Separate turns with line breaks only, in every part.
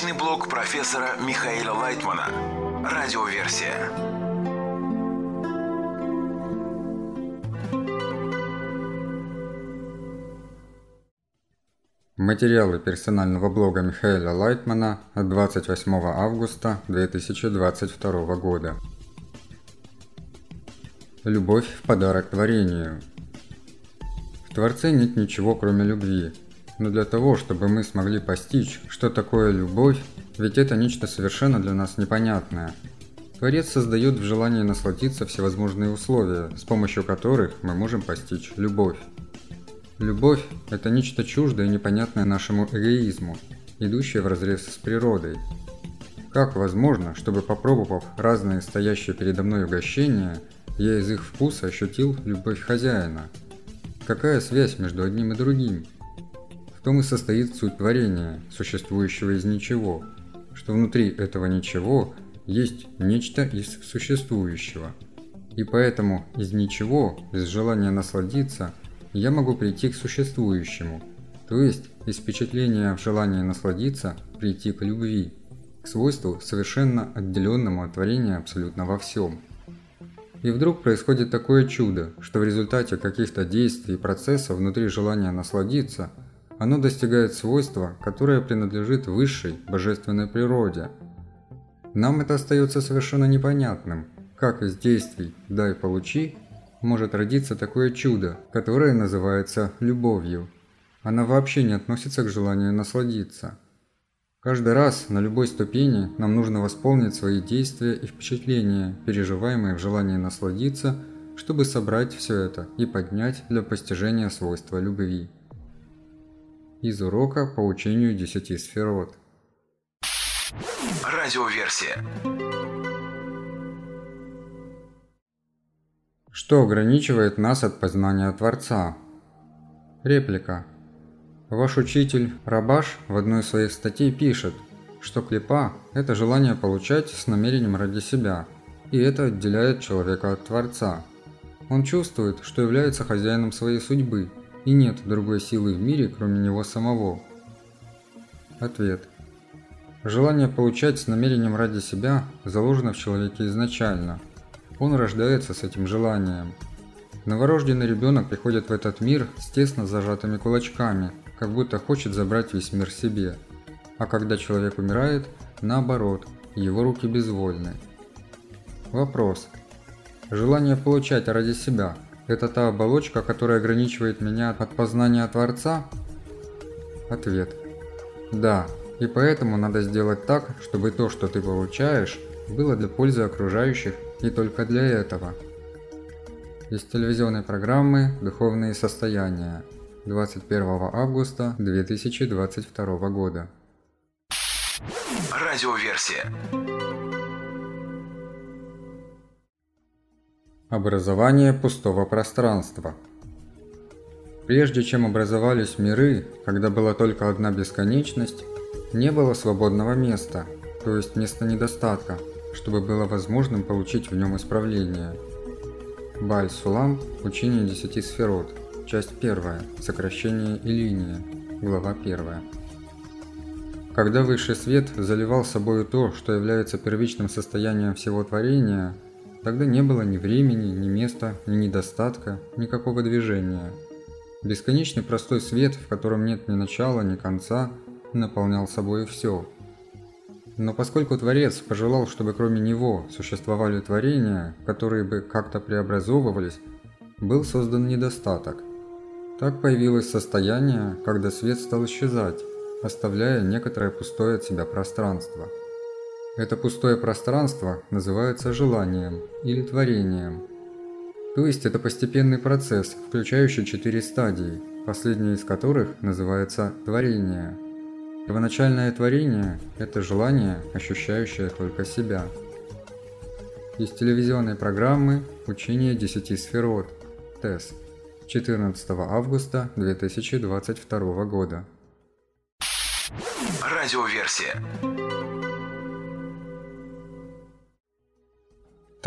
Научный блог профессора Михаила Лайтмана. Радиоверсия.
Материалы персонального блога Михаила Лайтмана от 28 августа 2022 года. Любовь в подарок творению. В Творце нет ничего, кроме любви. Но для того, чтобы мы смогли постичь, что такое любовь, ведь это нечто совершенно для нас непонятное. Творец создает в желании насладиться всевозможные условия, с помощью которых мы можем постичь любовь. Любовь – это нечто чуждое и непонятное нашему эгоизму, идущее вразрез с природой. Как возможно, чтобы попробовав разные стоящие передо мной угощения, я из их вкуса ощутил любовь хозяина? Какая связь между одним и другим? Том и состоит суть творения, существующего из ничего, что внутри этого ничего есть нечто из существующего. И поэтому из ничего, из желания насладиться – я могу прийти к существующему, то есть из впечатления в желании насладиться прийти к любви, к свойству совершенно отделенному от творения абсолютно во всем. И вдруг происходит такое чудо, что в результате каких-то действий и процессов внутри желания насладиться, оно достигает свойства, которое принадлежит высшей божественной природе. Нам это остается совершенно непонятным, как из действий «дай-получи» может родиться такое чудо, которое называется любовью. Она вообще не относится к желанию насладиться. Каждый раз на любой ступени нам нужно восполнить свои действия и впечатления, переживаемые в желании насладиться, чтобы собрать все это и поднять для постижения свойства любви. Из урока по учению десяти сферот.
Радиоверсия.
Что ограничивает нас от познания Творца? Реплика. Ваш учитель Рабаш в одной из своих статей пишет, что клипа – это желание получать с намерением ради себя, и это отделяет человека от Творца. Он чувствует, что является хозяином своей судьбы, и нет другой силы в мире, кроме него самого. Ответ. Желание получать с намерением ради себя заложено в человеке изначально – он рождается с этим желанием. Новорожденный ребенок приходит в этот мир с тесно зажатыми кулачками, как будто хочет забрать весь мир себе. А когда человек умирает, наоборот, его руки безвольны. Вопрос. Желание получать ради себя – это та оболочка, которая ограничивает меня от познания Творца? Ответ. Да, и поэтому надо сделать так, чтобы то, что ты получаешь, было для пользы окружающих и только для этого. Из телевизионной программы «Духовные состояния» 21 августа 2022 года.
Радиоверсия.
Образование пустого пространства. Прежде чем образовались миры, когда была только одна бесконечность, не было свободного места, то есть места недостатка, чтобы было возможным получить в нем исправление. Баль Сулам – Учение десяти сферот. Часть первая. Сокращение и линия. Глава первая. Когда высший свет заливал собою то, что является первичным состоянием всего творения, тогда не было ни времени, ни места, ни недостатка, никакого движения. Бесконечный простой свет, в котором нет ни начала, ни конца, наполнял собой все – но поскольку Творец пожелал, чтобы кроме него существовали творения, которые бы как-то преобразовывались, был создан недостаток. Так появилось состояние, когда свет стал исчезать, оставляя некоторое пустое от себя пространство. Это пустое пространство называется желанием или творением. То есть это постепенный процесс, включающий четыре стадии, последняя из которых называется творение – Первоначальное творение – это желание, ощущающее только себя. Из телевизионной программы «Учение десяти сферот» ТЭС 14 августа 2022 года.
Радиоверсия.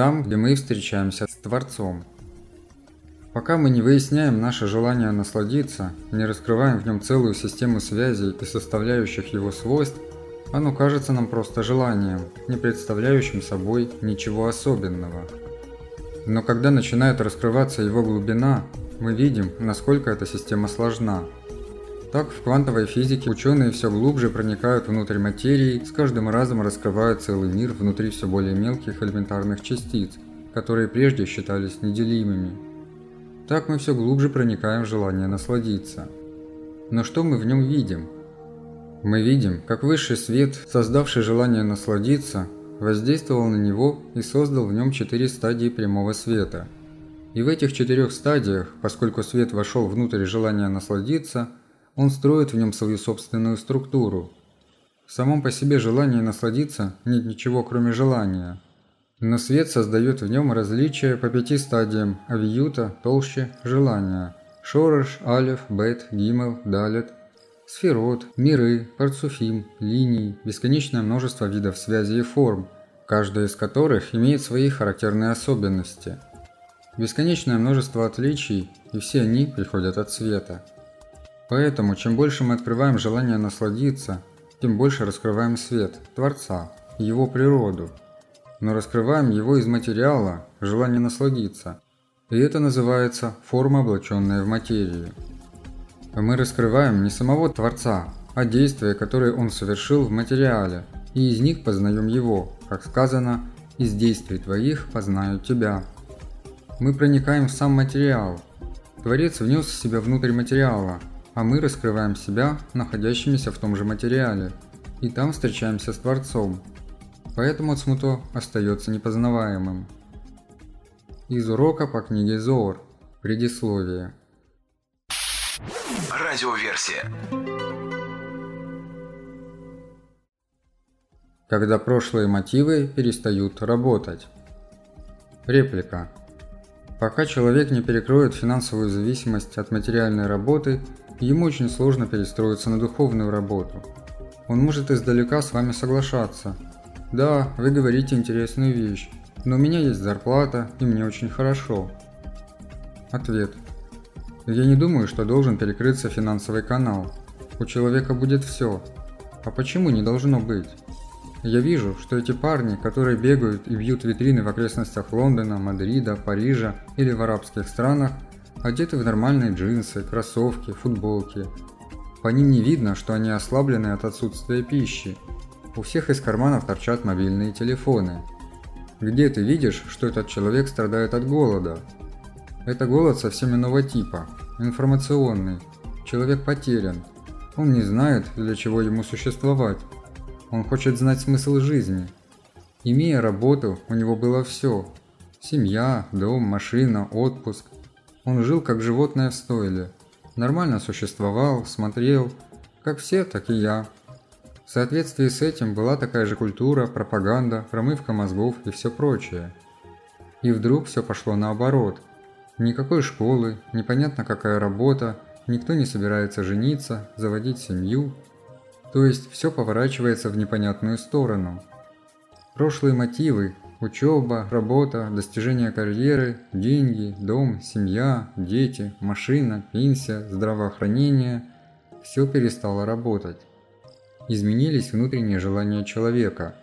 Там, где мы встречаемся с Творцом – Пока мы не выясняем наше желание насладиться, не раскрываем в нем целую систему связей и составляющих его свойств, Оно кажется нам просто желанием, не представляющим собой ничего особенного. Но когда начинает раскрываться его глубина, мы видим, насколько эта система сложна. Так, в квантовой физике ученые все глубже проникают внутрь материи, с каждым разом раскрывают целый мир внутри все более мелких элементарных частиц, которые прежде считались неделимыми. Так мы все глубже проникаем в желание насладиться. Но что мы в нем видим? Мы видим, как высший свет, создавший желание насладиться, воздействовал на него и создал в нем четыре стадии прямого света. И в этих четырех стадиях, поскольку свет вошел внутрь желания насладиться, он строит в нем свою собственную структуру. В самом по себе желании насладиться нет ничего кроме желания. Но свет создает в нем различия по пяти стадиям авиюта, толще, желания. Шорош, Алев, Бет, Гимел, Далет, Сферот, миры, парцуфим, линии, бесконечное множество видов связи и форм, каждая из которых имеет свои характерные особенности. Бесконечное множество отличий, и все они приходят от света. Поэтому, чем больше мы открываем желание насладиться, тем больше раскрываем свет, Творца, его природу. Но раскрываем его из материала, желание насладиться. И это называется форма, облаченная в материю. Мы раскрываем не самого Творца, а действия, которые Он совершил в материале, и из них познаем Его, как сказано, «Из действий Твоих познаю Тебя». Мы проникаем в сам материал. Творец внес себя внутрь материала, а мы раскрываем себя, находящимися в том же материале, и там встречаемся с Творцом. Поэтому Цмуто остается непознаваемым. Из урока по книге Зоор. Предисловие.
Радиоверсия.
Когда прошлые мотивы перестают работать. Реплика. Пока человек не перекроет финансовую зависимость от материальной работы, ему очень сложно перестроиться на духовную работу. Он может издалека с вами соглашаться. Да, вы говорите интересную вещь, но у меня есть зарплата, и мне очень хорошо. Ответ. Я не думаю, что должен перекрыться финансовый канал. У человека будет все. А почему не должно быть? Я вижу, что эти парни, которые бегают и бьют витрины в окрестностях Лондона, Мадрида, Парижа или в арабских странах, одеты в нормальные джинсы, кроссовки, футболки. По ним не видно, что они ослаблены от отсутствия пищи. У всех из карманов торчат мобильные телефоны. Где ты видишь, что этот человек страдает от голода? Это голод совсем иного типа, информационный. Человек потерян. Он не знает, для чего ему существовать. Он хочет знать смысл жизни. Имея работу, у него было все. Семья, дом, машина, отпуск. Он жил как животное в стойле. Нормально существовал, смотрел. Как все, так и я. В соответствии с этим была такая же культура, пропаганда, промывка мозгов и все прочее. И вдруг все пошло наоборот – Никакой школы, непонятно какая работа, никто не собирается жениться, заводить семью. То есть все поворачивается в непонятную сторону. Прошлые мотивы – учеба, работа, достижение карьеры, деньги, дом, семья, дети, машина, пенсия, здравоохранение – все перестало работать. Изменились внутренние желания человека.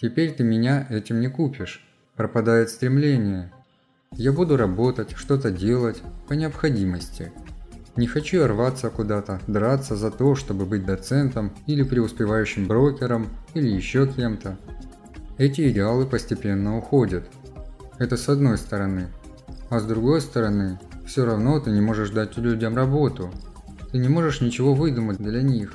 Теперь ты меня этим не купишь. Пропадает стремление – я буду работать, что-то делать, по необходимости. Не хочу рваться куда-то, драться за то, чтобы быть доцентом или преуспевающим брокером или еще кем-то. Эти идеалы постепенно уходят. Это с одной стороны. А с другой стороны, все равно ты не можешь дать людям работу. Ты не можешь ничего выдумать для них.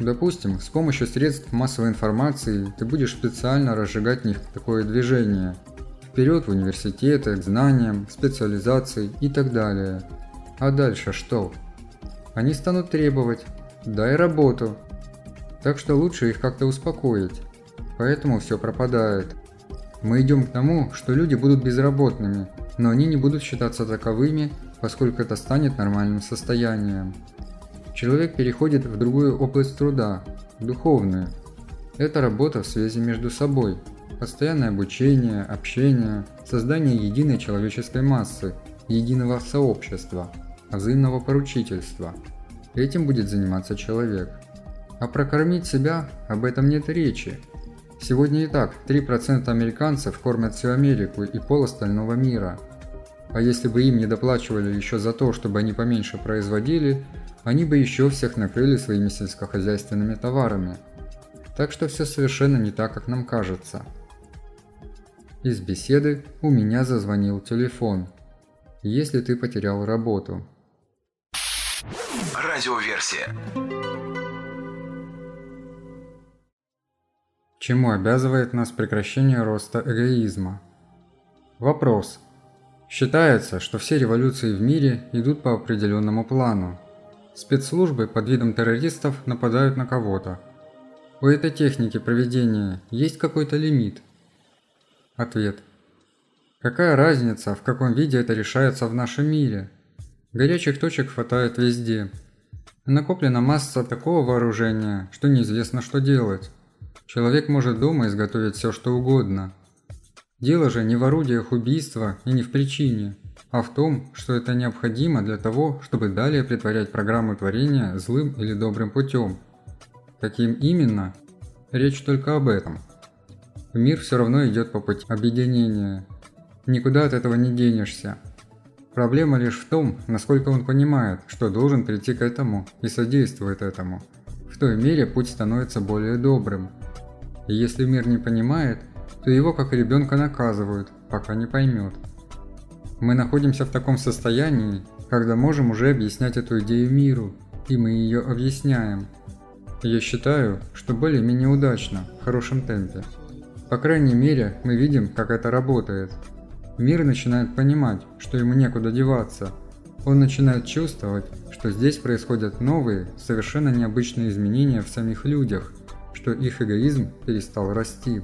Допустим, с помощью средств массовой информации ты будешь специально разжигать в них такое движение – вперед в университеты, к знаниям, специализации и так далее. А дальше что? Они станут требовать «дай работу». Так что лучше их как-то успокоить. Поэтому все пропадает. Мы идем к тому, что люди будут безработными, но они не будут считаться таковыми, поскольку это станет нормальным состоянием. Человек переходит в другую область труда, духовную. Это работа в связи между собой – Постоянное обучение, общение, создание единой человеческой массы, единого сообщества, взаимного поручительства. Этим будет заниматься человек. А прокормить себя об этом нет речи. Сегодня и так 3% американцев кормят всю Америку и пол остального мира. А если бы им не доплачивали еще за то, чтобы они поменьше производили, они бы еще всех накрыли своими сельскохозяйственными товарами. Так что все совершенно не так, как нам кажется. Из беседы у меня зазвонил телефон. Если ты потерял работу.
Радиоверсия.
Чему обязывает нас прекращение роста эгоизма? Вопрос. Считается, что все революции в мире идут по определенному плану. Спецслужбы под видом террористов нападают на кого-то. У этой техники проведения есть какой-то лимит? Ответ. Какая разница, в каком виде это решается в нашем мире? Горячих точек хватает везде. Накоплена масса такого вооружения, что неизвестно, что делать. Человек может дома изготовить все, что угодно. Дело же не в орудиях убийства и не в причине, а в том, что это необходимо для того, чтобы далее притворять программу творения злым или добрым путем. Каким именно? Речь только об этом. Мир все равно идет по пути объединения. Никуда от этого не денешься. Проблема лишь в том, насколько он понимает, что должен прийти к этому и содействует этому. В той мере путь становится более добрым – и если мир не понимает, то его как ребенка наказывают, пока не поймет. Мы находимся в таком состоянии, когда можем уже объяснять эту идею миру, и мы ее объясняем. Я считаю, что более-менее удачно, в хорошем темпе. По крайней мере, мы видим, как это работает. Мир начинает понимать, что ему некуда деваться. Он начинает чувствовать, что здесь происходят новые, совершенно необычные изменения в самих людях – что их эгоизм перестал расти.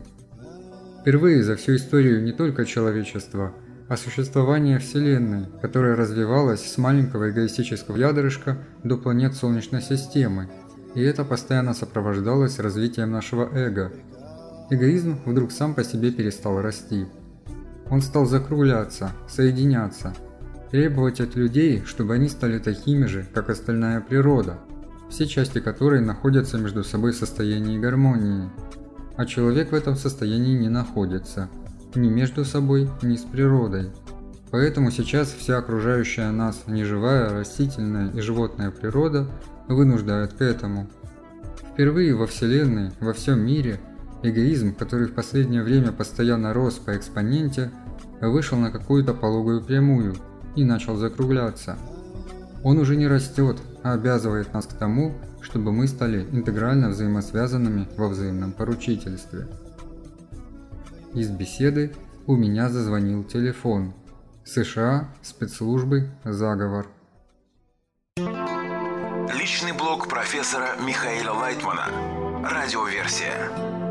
Впервые за всю историю не только человечества, а существования Вселенной, которая развивалась с маленького эгоистического ядрышка до планет Солнечной системы, и это постоянно сопровождалось развитием нашего эго. Эгоизм вдруг сам по себе перестал расти. Он стал закругляться, соединяться, требовать от людей, чтобы они стали такими же, как остальная природа – все части которой находятся между собой в состоянии гармонии, а человек в этом состоянии не находится, ни между собой, ни с природой. Поэтому сейчас вся окружающая нас неживая, растительная и животная природа вынуждают к этому. Впервые во Вселенной, во всем мире, эгоизм, который в последнее время постоянно рос по экспоненте, вышел на какую-то пологую прямую и начал закругляться. Он уже не растет, обязывает нас к тому, чтобы мы стали интегрально взаимосвязанными во взаимном поручительстве. Из беседы у меня зазвонил телефон. США, спецслужбы, заговор.
Личный блог профессора Михаила Лайтмана. Радиоверсия.